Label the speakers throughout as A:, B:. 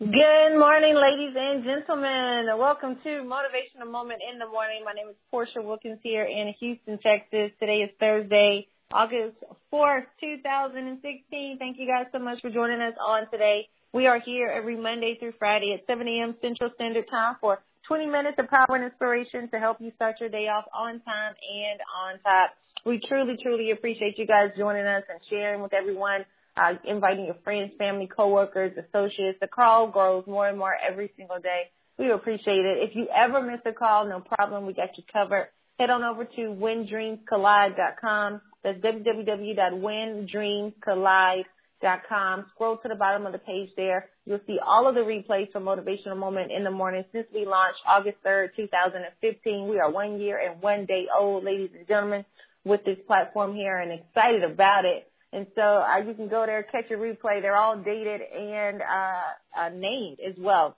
A: Good morning, ladies and gentlemen. Welcome to Motivational Moment in the Morning. My name is Portia Wilkins here in Houston, Texas. Today is Thursday, August 4th, 2016. Thank you guys so much for joining us on today. We are here every Monday through Friday at 7 a.m. Central Standard Time for 20 minutes of power and inspiration to help you start your day off on time and on top. We truly, truly appreciate you guys joining us and sharing with everyone uh, inviting your friends, family, coworkers, associates. The call grows more and more every single day. We appreciate it. If you ever miss a call, no problem. We got you covered. Head on over to whendreamscollide.com. That's www.whendreamscollide.com. Scroll to the bottom of the page there. You'll see all of the replays for Motivational Moment in the morning since we launched August 3rd, 2015. We are one year and one day old, ladies and gentlemen, with this platform here and excited about it. And so uh, you can go there, catch a replay. They're all dated and uh, uh, named as well.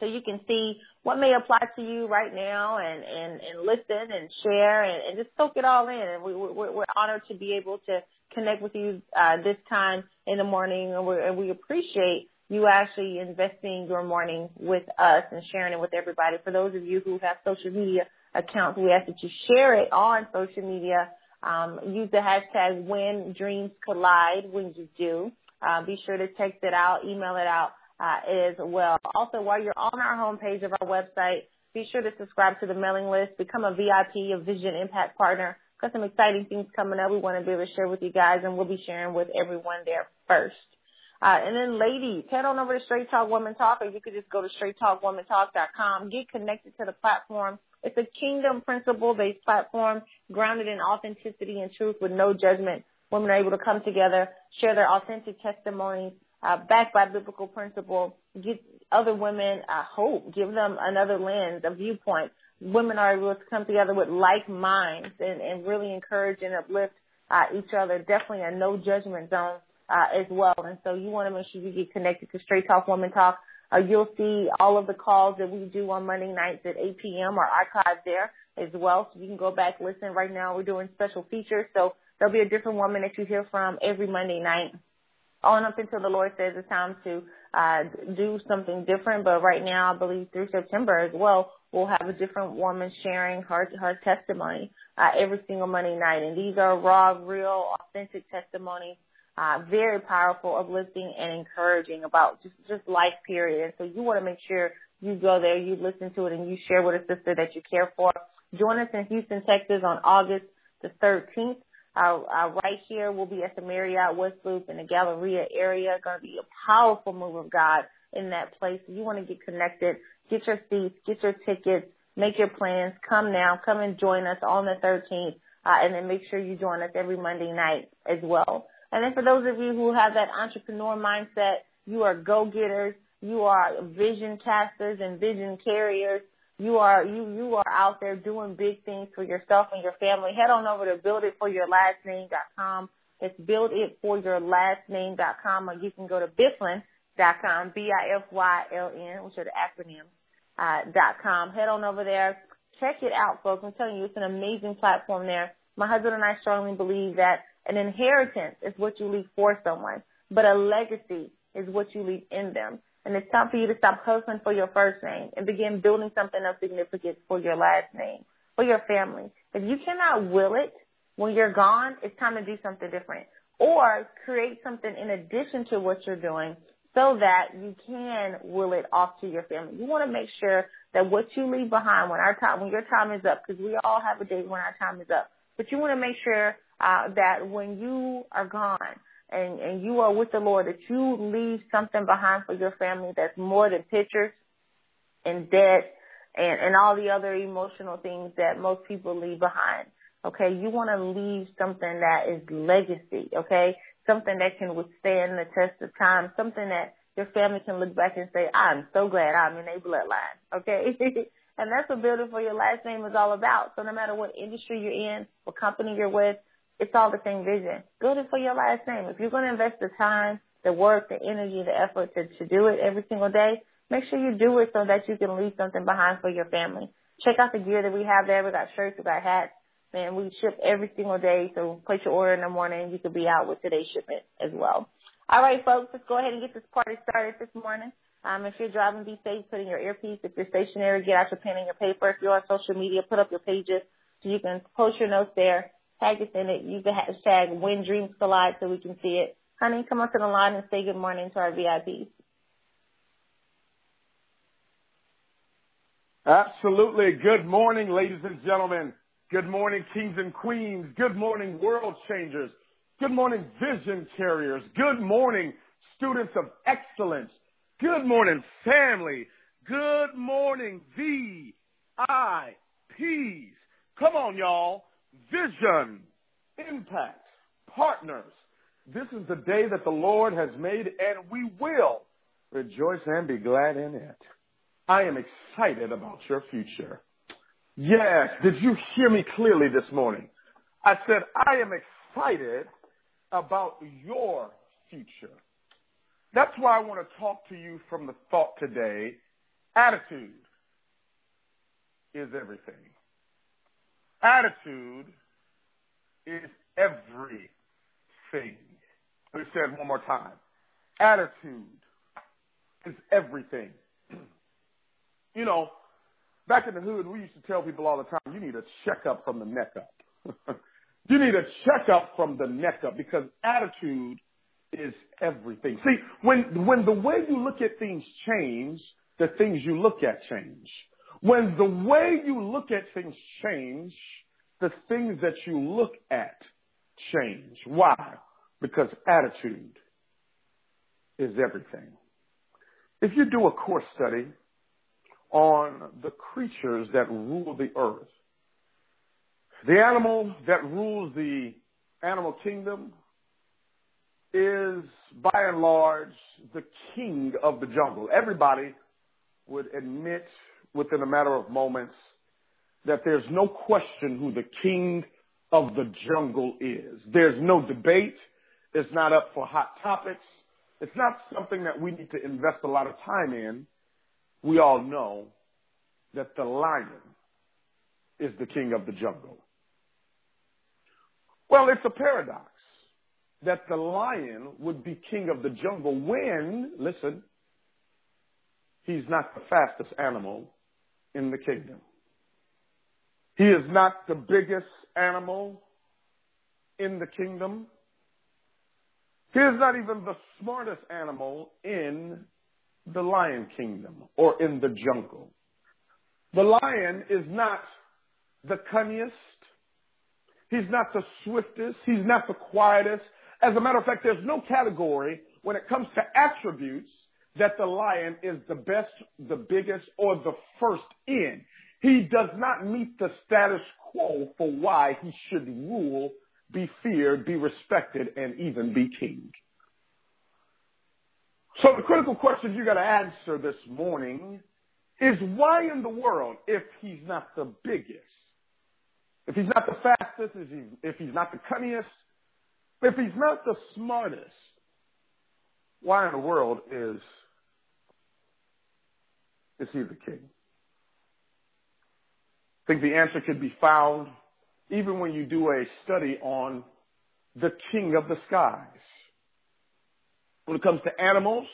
A: So you can see what may apply to you right now and, and, and listen and share and, and just soak it all in. And we, we're, we're honored to be able to connect with you uh, this time in the morning. And, we and we appreciate you actually investing your morning with us and sharing it with everybody. For those of you who have social media accounts, we ask that you share it on social media um, use the hashtag when dreams collide when you do. Uh, be sure to text it out, email it out uh, as well. Also, while you're on our homepage of our website, be sure to subscribe to the mailing list, become a VIP, a Vision Impact Partner. Got some exciting things coming up we want to be able to share with you guys, and we'll be sharing with everyone there first. Uh, and then ladies, head on over to Straight Talk Woman Talk, or you could just go to straighttalkwomantalk.com. Get connected to the platform. It's a kingdom principle based platform grounded in authenticity and truth with no judgment. Women are able to come together, share their authentic testimonies, uh, backed by biblical principle, give other women uh, hope, give them another lens, a viewpoint. Women are able to come together with like minds and, and really encourage and uplift uh, each other. Definitely a no judgment zone uh, as well. And so you want to make sure you get connected to Straight Talk Woman Talk. Uh, you'll see all of the calls that we do on Monday nights at 8 p.m. are archived there as well. So you can go back, listen. Right now we're doing special features. So there'll be a different woman that you hear from every Monday night on up until the Lord says it's time to uh, do something different. But right now, I believe through September as well, we'll have a different woman sharing her her testimony uh, every single Monday night. And these are raw, real, authentic testimonies uh, very powerful, uplifting, and encouraging about just just life period. And so you want to make sure you go there, you listen to it, and you share with a sister that you care for. Join us in Houston, Texas, on August the 13th. Uh, uh, right here, we'll be at the Marriott West Loop in the Galleria area. Going to be a powerful move of God in that place. You want to get connected, get your seats, get your tickets, make your plans. Come now, come and join us on the 13th, uh, and then make sure you join us every Monday night as well. And then for those of you who have that entrepreneur mindset, you are go-getters, you are vision casters and vision carriers. You are you you are out there doing big things for yourself and your family. Head on over to builditforyourlastname.com. It's builditforyourlastname.com, or you can go to biflin.com, B-I-F-Y-L-N, which are the acronyms, uh, dot com. Head on over there. Check it out, folks. I'm telling you, it's an amazing platform there. My husband and I strongly believe that an inheritance is what you leave for someone, but a legacy is what you leave in them. And it's time for you to stop hustling for your first name and begin building something of significance for your last name, for your family. If you cannot will it when you're gone, it's time to do something different. Or create something in addition to what you're doing so that you can will it off to your family. You want to make sure that what you leave behind when our time, when your time is up, because we all have a date when our time is up, but you want to make sure uh, that when you are gone and, and you are with the Lord, that you leave something behind for your family that's more than pictures and debt and, and all the other emotional things that most people leave behind. Okay, you want to leave something that is legacy, okay? Something that can withstand the test of time, something that your family can look back and say, I'm so glad I'm in a bloodline, okay? and that's what building for your last name is all about. So no matter what industry you're in, what company you're with, it's all the same vision. It for your last name. If you're going to invest the time, the work, the energy, the effort to, to do it every single day, make sure you do it so that you can leave something behind for your family. Check out the gear that we have there. We got shirts, we got hats. Man, we ship every single day. So place your order in the morning you could be out with today's shipment as well. All right, folks, let's go ahead and get this party started this morning. Um, if you're driving, be safe. Put in your earpiece. If you're stationary, get out your pen and your paper. If you're on social media, put up your pages so you can post your notes there. Tag us in it. Use the hashtag When Dreams Collide so we can see it. Honey, come onto the line and say good morning to our VIPs.
B: Absolutely. Good morning, ladies and gentlemen. Good morning, kings and queens. Good morning, world changers. Good morning, vision carriers. Good morning, students of excellence. Good morning, family. Good morning, VIPs. Come on, y'all. Vision, impact, partners. This is the day that the Lord has made and we will rejoice and be glad in it. I am excited about your future. Yes, did you hear me clearly this morning? I said, I am excited about your future. That's why I want to talk to you from the thought today. Attitude is everything. Attitude is everything. Let me say it one more time. Attitude is everything. you know, back in the hood, we used to tell people all the time, you need a checkup from the neck up. you need a checkup from the neck up because attitude is everything. See, when, when the way you look at things change, the things you look at change. When the way you look at things change, the things that you look at change. Why? Because attitude is everything. If you do a course study on the creatures that rule the earth. The animal that rules the animal kingdom is by and large the king of the jungle. Everybody would admit within a matter of moments that there's no question who the king of the jungle is. There's no debate. It's not up for hot topics. It's not something that we need to invest a lot of time in we all know that the lion is the king of the jungle. Well, it's a paradox that the lion would be king of the jungle when, listen, he's not the fastest animal in the kingdom. He is not the biggest animal in the kingdom. He is not even the smartest animal in the lion kingdom or in the jungle. The lion is not the cunningest. He's not the swiftest. He's not the quietest. As a matter of fact, there's no category when it comes to attributes that the lion is the best, the biggest, or the first in. He does not meet the status quo for why he should rule, be feared, be respected, and even be king. So the critical question you got to answer this morning is why in the world, if he's not the biggest, if he's not the fastest, if, if he's not the cunningest, if he's not the smartest, why in the world is is he the king? I think the answer could be found even when you do a study on the king of the skies. When it comes to animals,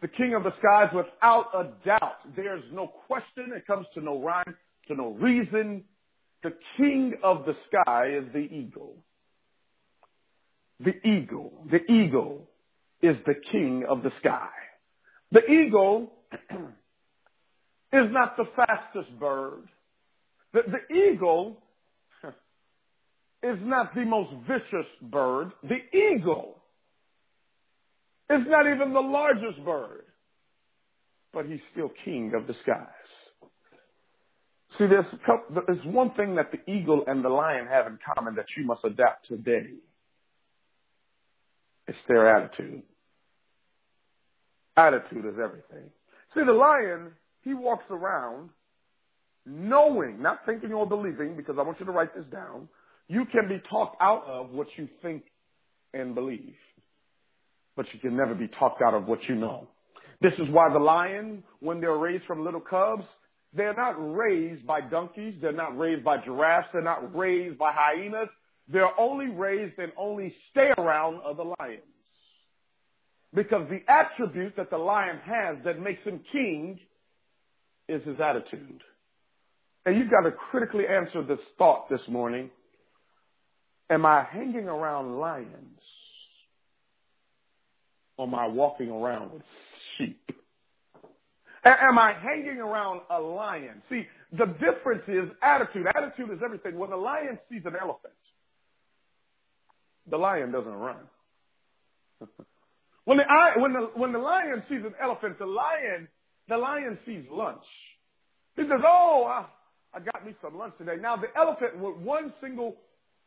B: the king of the skies, without a doubt, there's no question. It comes to no rhyme, to no reason. The king of the sky is the eagle. The eagle. The eagle is the king of the sky. The eagle is not the fastest bird. The, the eagle is not the most vicious bird. The eagle is not even the largest bird, but he's still king of the skies. See, there's, couple, there's one thing that the eagle and the lion have in common that you must adapt today. It's their attitude. Attitude is everything. See, the lion, he walks around knowing, not thinking or believing, because I want you to write this down. You can be talked out of what you think and believe but you can never be talked out of what you know. This is why the lion, when they're raised from little cubs, they're not raised by donkeys. They're not raised by giraffes. They're not raised by hyenas. They're only raised and only stay around other lions. Because the attribute that the lion has that makes him king is his attitude. And you've got to critically answer this thought this morning. Am I hanging around lions? Or am I walking around with sheep? Am I hanging around a lion? See, the difference is attitude. Attitude is everything. When a lion sees an elephant, the lion doesn't run. when the when the when the lion sees an elephant, the lion the lion sees lunch. He says, "Oh, I, I got me some lunch today." Now the elephant with one single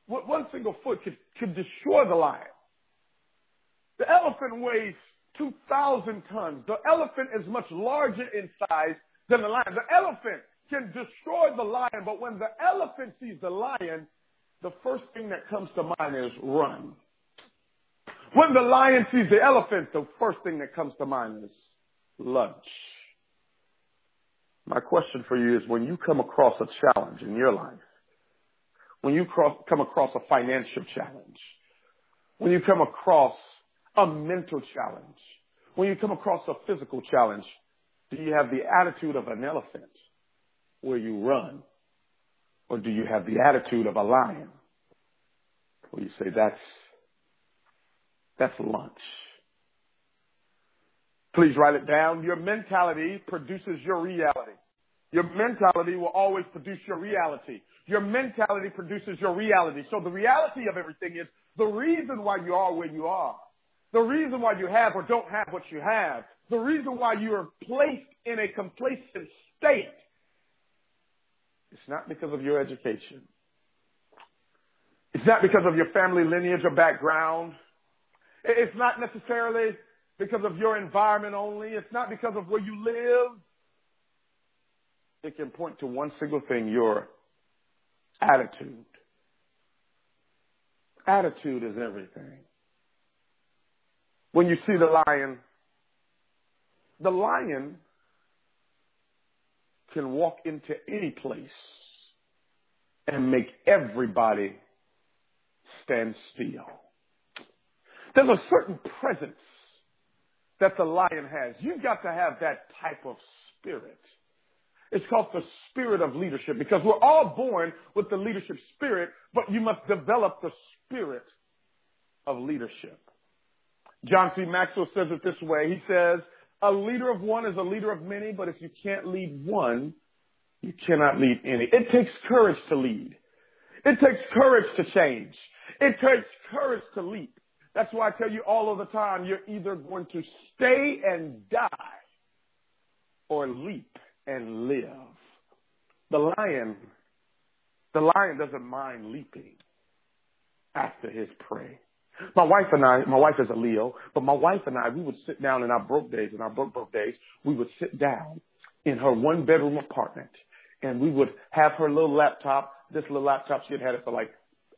B: with one single foot could could destroy the lion. The elephant weighs 2,000 tons. The elephant is much larger in size than the lion. The elephant can destroy the lion, but when the elephant sees the lion, the first thing that comes to mind is run. When the lion sees the elephant, the first thing that comes to mind is lunch. My question for you is when you come across a challenge in your life, when you come across a financial challenge, when you come across a mental challenge, when you come across a physical challenge, do you have the attitude of an elephant where you run? Or do you have the attitude of a lion where you say, that's, that's lunch? Please write it down. Your mentality produces your reality. Your mentality will always produce your reality. Your mentality produces your reality. So the reality of everything is the reason why you are where you are the reason why you have or don't have what you have, the reason why you are placed in a complacent state, it's not because of your education. It's not because of your family lineage or background. It's not necessarily because of your environment only. It's not because of where you live. It can point to one single thing, your attitude. Attitude is everything when you see the lion, the lion can walk into any place and make everybody stand still. There's a certain presence that the lion has. You've got to have that type of spirit. It's called the spirit of leadership because we're all born with the leadership spirit, but you must develop the spirit of leadership. John C. Maxwell says it this way. He says, a leader of one is a leader of many, but if you can't lead one, you cannot lead any. It takes courage to lead. It takes courage to change. It takes courage to leap. That's why I tell you all of the time, you're either going to stay and die or leap and live. The lion, the lion doesn't mind leaping after his prey. My wife and I, my wife is a Leo, but my wife and I, we would sit down in our broke days, in our broke broke days, we would sit down in her one bedroom apartment and we would have her little laptop. This little laptop, she had had it for like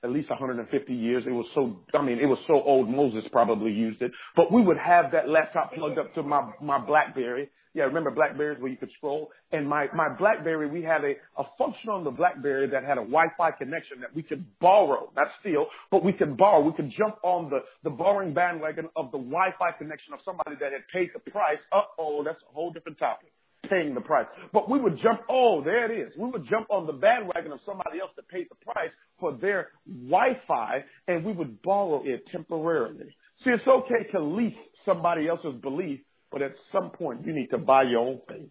B: at least 150 years. It was so, I mean, it was so old Moses probably used it. But we would have that laptop plugged up to my, my Blackberry yeah, remember Blackberries where you could scroll? And my, my Blackberry, we had a, a function on the Blackberry that had a Wi-Fi connection that we could borrow, not steal, but we could borrow. We could jump on the, the borrowing bandwagon of the Wi-Fi connection of somebody that had paid the price. Uh-oh, that's a whole different topic paying the price. But we would jump, oh, there it is. We would jump on the bandwagon of somebody else that paid the price for their Wi-Fi and we would borrow it temporarily. See, it's okay to lease somebody else's belief but at some point, you need to buy your own faith.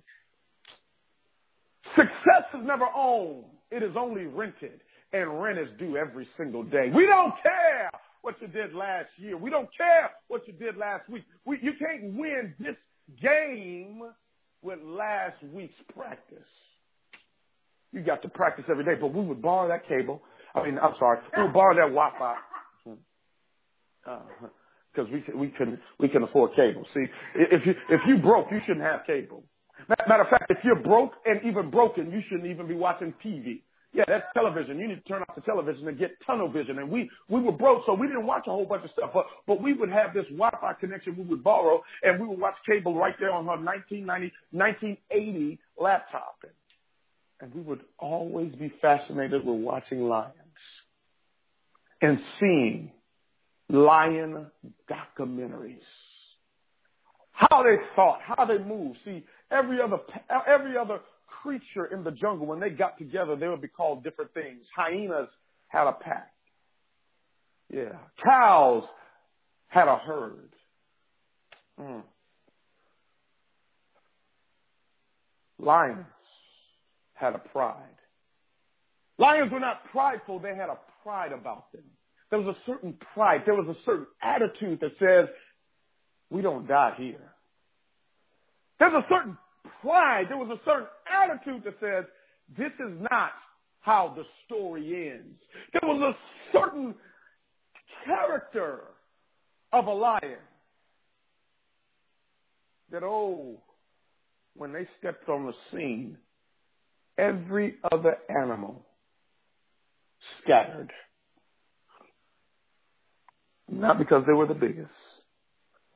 B: Success is never owned. It is only rented. And rent is due every single day. We don't care what you did last year. We don't care what you did last week. We, you can't win this game with last week's practice. You got to practice every day. But we would borrow that cable. I mean, I'm sorry. We would borrow that Wi-Fi. Uh, because we we can we can afford cable. See, if you if you broke, you shouldn't have cable. Matter of fact, if you're broke and even broken, you shouldn't even be watching TV. Yeah, that's television. You need to turn off the television and get tunnel vision. And we we were broke, so we didn't watch a whole bunch of stuff. But but we would have this Wi-Fi connection we would borrow, and we would watch cable right there on her 1990 1980 laptop, and, and we would always be fascinated with watching lions and seeing lion documentaries. how they thought, how they moved. See, every other every other creature in the jungle, when they got together, they would be called different things. Hyenas had a pack. Yeah. Cows had a herd. Mm. Lions had a pride. Lions were not prideful, they had a pride about them. There was a certain pride, there was a certain attitude that says, we don't die here. There's a certain pride, there was a certain attitude that says, this is not how the story ends. There was a certain character of a lion that, oh, when they stepped on the scene, every other animal scattered. Not because they were the biggest,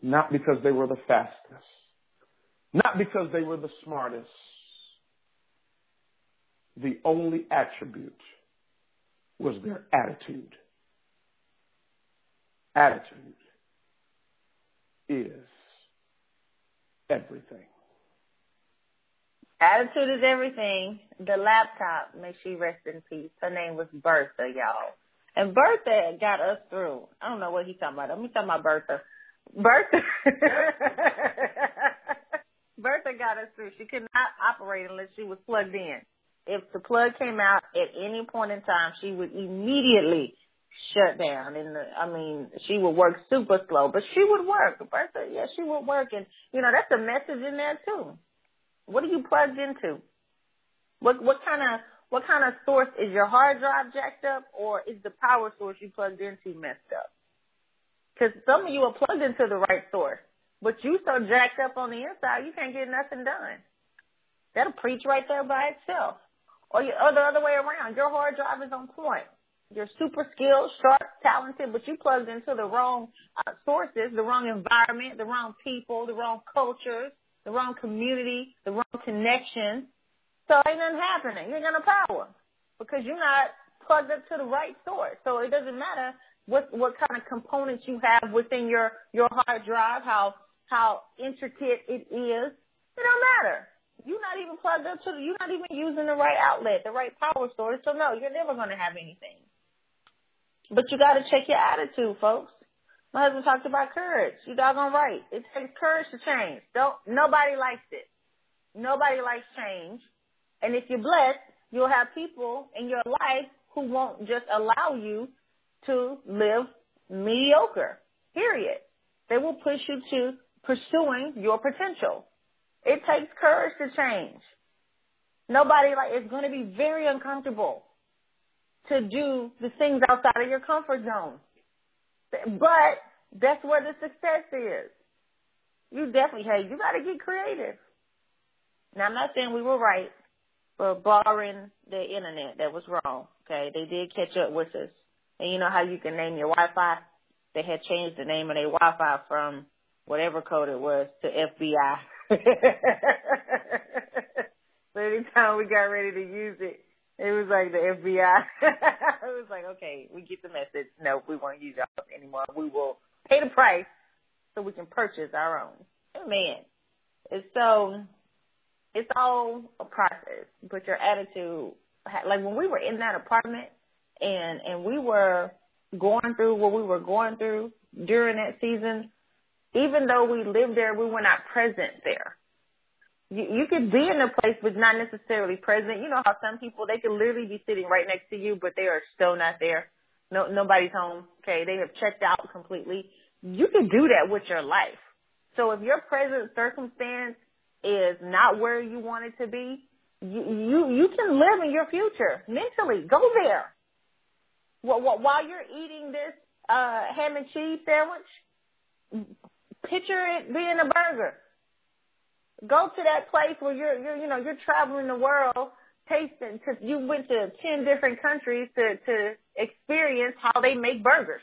B: not because they were the fastest, not because they were the smartest. The only attribute was their attitude. Attitude is everything.
A: Attitude is everything. The laptop, may she rest in peace. Her name was Bertha, y'all. And Bertha got us through. I don't know what he's talking about. Let me talk about Bertha. Bertha. Bertha got us through. She could not operate unless she was plugged in. If the plug came out at any point in time, she would immediately shut down. And the, I mean, she would work super slow, but she would work. Bertha, yeah, she would work. And, you know, that's a message in there too. What are you plugged into? What what kind of what kind of source is your hard drive jacked up, or is the power source you plugged into messed up? Because some of you are plugged into the right source, but you so jacked up on the inside, you can't get nothing done. That'll preach right there by itself. Or, you, or the other way around, your hard drive is on point. You're super skilled, sharp, talented, but you plugged into the wrong uh, sources, the wrong environment, the wrong people, the wrong cultures, the wrong community, the wrong connection. So ain't nothing happening. You're gonna power because you're not plugged up to the right source. So it doesn't matter what what kind of components you have within your your hard drive, how how intricate it is. It don't matter. You're not even plugged up to the, you're not even using the right outlet, the right power source. So no, you're never gonna have anything. But you gotta check your attitude, folks. My husband talked about courage. You doggone right. It takes courage to change. Don't nobody likes it. Nobody likes change. And if you're blessed, you'll have people in your life who won't just allow you to live mediocre. Period. They will push you to pursuing your potential. It takes courage to change. Nobody like it's going to be very uncomfortable to do the things outside of your comfort zone. But that's where the success is. You definitely, hey, you got to get creative. Now, I'm not saying we were right for barring the internet. That was wrong. Okay, they did catch up with us. And you know how you can name your Wi-Fi? They had changed the name of their Wi-Fi from whatever code it was to FBI. so anytime we got ready to use it, it was like the FBI. it was like, okay, we get the message. No, we won't use y'all anymore. We will pay the price so we can purchase our own. Man, it's so, it's all a process. But your attitude, like when we were in that apartment and, and we were going through what we were going through during that season, even though we lived there, we were not present there you, you could be in a place but not necessarily present. You know how some people they could literally be sitting right next to you, but they are still not there. No, nobody's home. Okay, they have checked out completely. You can do that with your life. So if your present circumstance is not where you want it to be, you you, you can live in your future mentally. Go there. While you're eating this uh, ham and cheese sandwich, picture it being a burger Go to that place where you're, you're, you know, you're traveling the world, tasting, cause you went to 10 different countries to, to experience how they make burgers.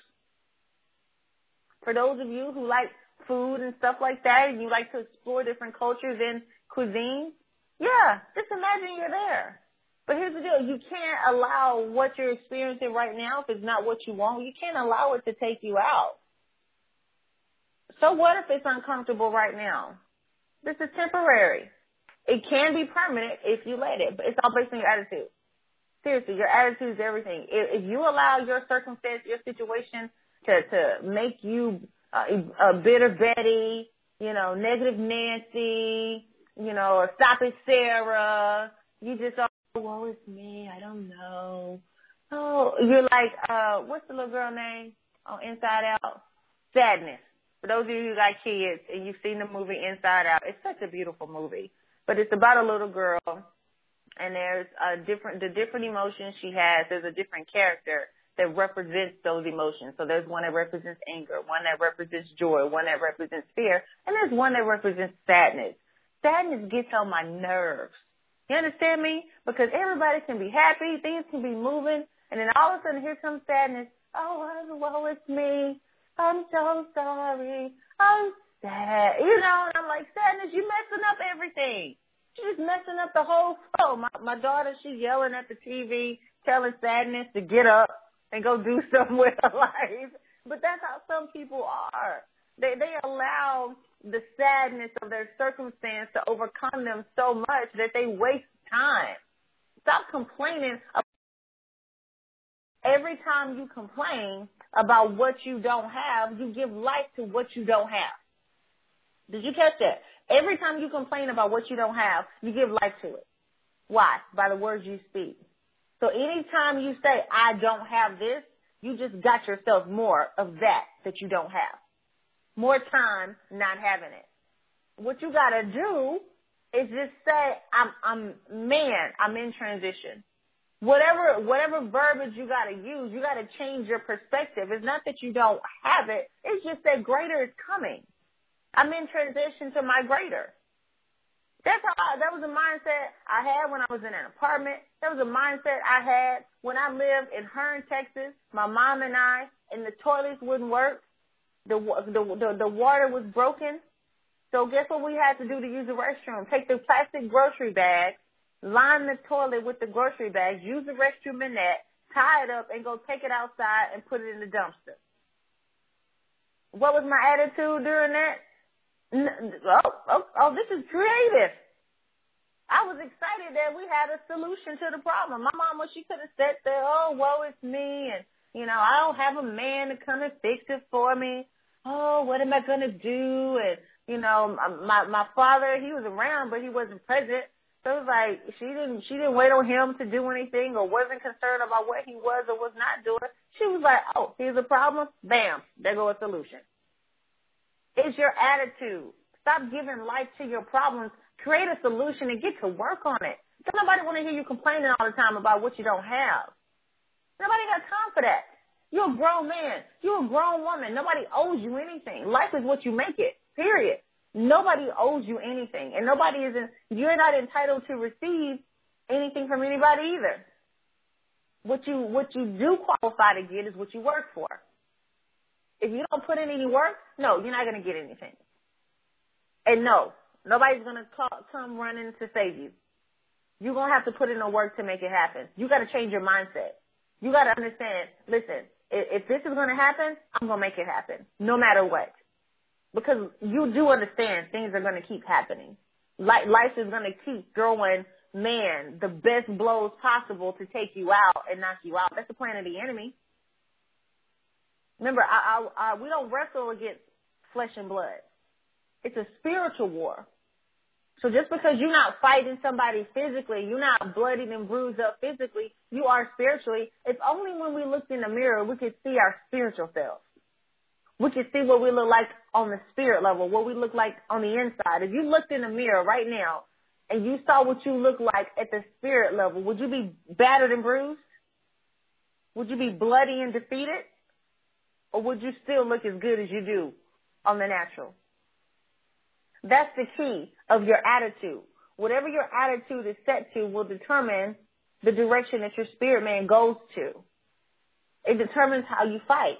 A: For those of you who like food and stuff like that and you like to explore different cultures and cuisines, yeah, just imagine you're there. But here's the deal, you can't allow what you're experiencing right now if it's not what you want, you can't allow it to take you out. So what if it's uncomfortable right now? This is temporary. It can be permanent if you let it, but it's all based on your attitude. Seriously, your attitude is everything. If, if you allow your circumstance, your situation to to make you a, a bitter Betty, you know, negative Nancy, you know, stop it Sarah, you just oh, woe is me, I don't know. Oh, you're like, uh, what's the little girl name on Inside Out? Sadness. For those of you who got kids and you've seen the movie Inside Out, it's such a beautiful movie. But it's about a little girl and there's a different, the different emotions she has, there's a different character that represents those emotions. So there's one that represents anger, one that represents joy, one that represents fear, and there's one that represents sadness. Sadness gets on my nerves. You understand me? Because everybody can be happy, things can be moving, and then all of a sudden here comes sadness. Oh, woe is me. I'm so sorry. I'm sad. You know, and I'm like, sadness, you messing up everything. She's messing up the whole flow. My my daughter, she's yelling at the TV, telling sadness to get up and go do something with life. But that's how some people are. They they allow the sadness of their circumstance to overcome them so much that they waste time. Stop complaining. Every time you complain about what you don't have, you give life to what you don't have. Did you catch that? Every time you complain about what you don't have, you give life to it. Why? By the words you speak. So anytime you say, I don't have this, you just got yourself more of that that you don't have. More time not having it. What you gotta do is just say, I'm, I'm, man, I'm in transition. Whatever, whatever verbiage you gotta use, you gotta change your perspective. It's not that you don't have it, it's just that greater is coming. I'm in transition to my greater. That's how I, that was a mindset I had when I was in an apartment. That was a mindset I had when I lived in Hearne, Texas. My mom and I, and the toilets wouldn't work. The, the, the, the water was broken. So guess what we had to do to use the restroom? Take the plastic grocery bag, line the toilet with the grocery bags, use the restroom in that, tie it up, and go take it outside and put it in the dumpster. What was my attitude during that? Oh, this is creative. I was excited that we had a solution to the problem. My mama, she could have said there, oh, woe is me, and you know, I don't have a man to come and fix it for me. Oh, what am I gonna do? And you know, um, my my father, he was around, but he wasn't present. So it was like she didn't she didn't wait on him to do anything, or wasn't concerned about what he was or was not doing. She was like, oh, here's a problem. Bam, there go a solution. It's your attitude. Stop giving life to your problems. Create a solution and get to work on it. Don't nobody want to hear you complaining all the time about what you don't have. Nobody got time for that. You're a grown man. You're a grown woman. Nobody owes you anything. Life is what you make it. Period. Nobody owes you anything. And nobody is, in, you're not entitled to receive anything from anybody either. What you, what you do qualify to get is what you work for. If you don't put in any work, no, you're not going to get anything. And no, nobody's going to come running to save you. You're to have to put in the work to make it happen. You got to change your mindset. You got to understand, listen, if, if this is to happen, I'm to make it happen, no matter what. Because you do understand things are to keep happening. Life, life is to keep throwing, man, the best blows possible to take you out and knock you out. That's the plan of the enemy. Remember, I, I, I, we don't wrestle against flesh and blood. It's a spiritual war. So just because you're not fighting somebody physically, you're not bloodied and bruised up physically, you are spiritually. It's only when we look in the mirror we can see our spiritual self. We can see what we look like on the spirit level, what we look like on the inside. If you looked in the mirror right now and you saw what you look like at the spirit level, would you be battered and bruised? Would you be bloody and defeated? Or would you still look as good as you do on the natural? That's the key of your attitude. Whatever your attitude is set to will determine the direction that your spirit man goes to. It determines how you fight.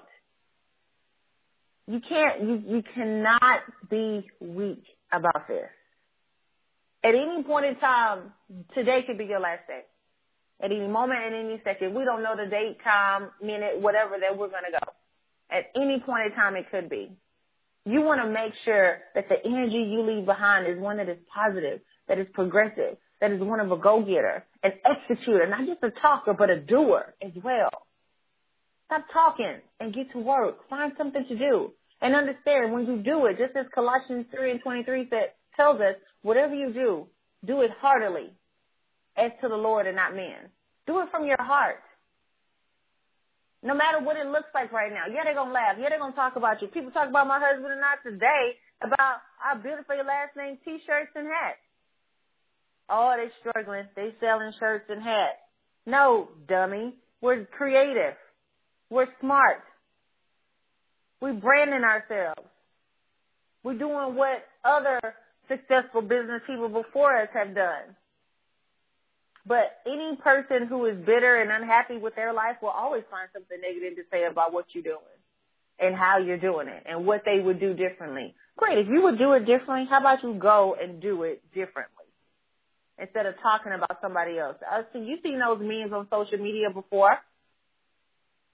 A: You can't, you, you cannot be weak about this. At any point in time, today could be your last day. At any moment, at any second, we don't know the date, time, minute, whatever that we're going to go. At any point in time, it could be. You want to make sure that the energy you leave behind is one that is positive, that is progressive, that is one of a go-getter, an executor, not just a talker, but a doer as well. Stop talking and get to work. Find something to do. And understand when you do it, just as Colossians 3 and 23 said, tells us, whatever you do, do it heartily as to the Lord and not men. Do it from your heart. No matter what it looks like right now. Yeah, they're to laugh. Yeah, they're to talk about you. People talk about my husband and I today about our beautiful last name t-shirts and hats. Oh, they struggling. They selling shirts and hats. No, dummy. We're creative. We're smart. We're branding ourselves. We're doing what other successful business people before us have done. But any person who is bitter and unhappy with their life will always find something negative to say about what you're doing and how you're doing it and what they would do differently. Great. If you would do it differently, how about you go and do it differently instead of talking about somebody else? I see you've seen those memes on social media before.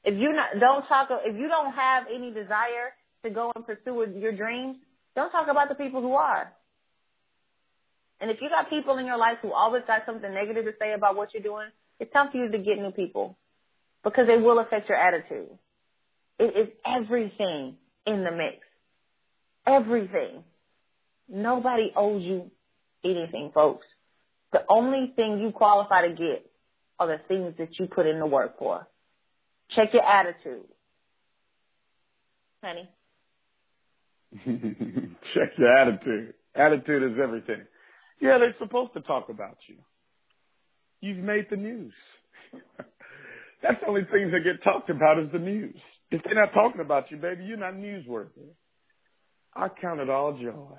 A: If you don't talk, if you don't have any desire to go and pursue your dreams, don't talk about the people who are. And if you got people in your life who always got something negative to say about what you're doing, it's time for you to get new people because they will affect your attitude. It is everything in the mix. Everything. Nobody owes you anything, folks. The only thing you qualify to get are the things that you put in the work for. Check your attitude. Honey.
B: Check your attitude. Attitude is everything. Yeah, they're supposed to talk about you. You've made the news. That's the only things that get talked about is the news. If they're not talking about you, baby, you're not newsworthy. I count it all joy.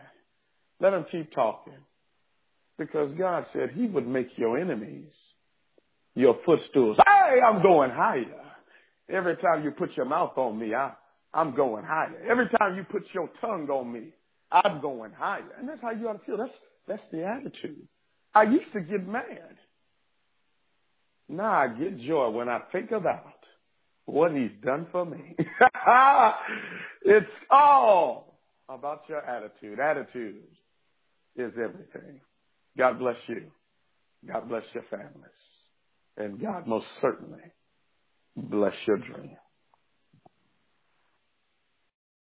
B: Let them keep talking. Because God said he would make your enemies your footstools. Hey, I'm going higher. Every time you put your mouth on me, I, I'm going higher. Every time you put your tongue on me, I'm going higher. And that's how you ought to feel. That's that's the attitude. I used to get mad. Now I get joy when I think about what he's done for me. it's all about your attitude. Attitude is everything. God bless you. God bless your families. And God most certainly bless your dreams.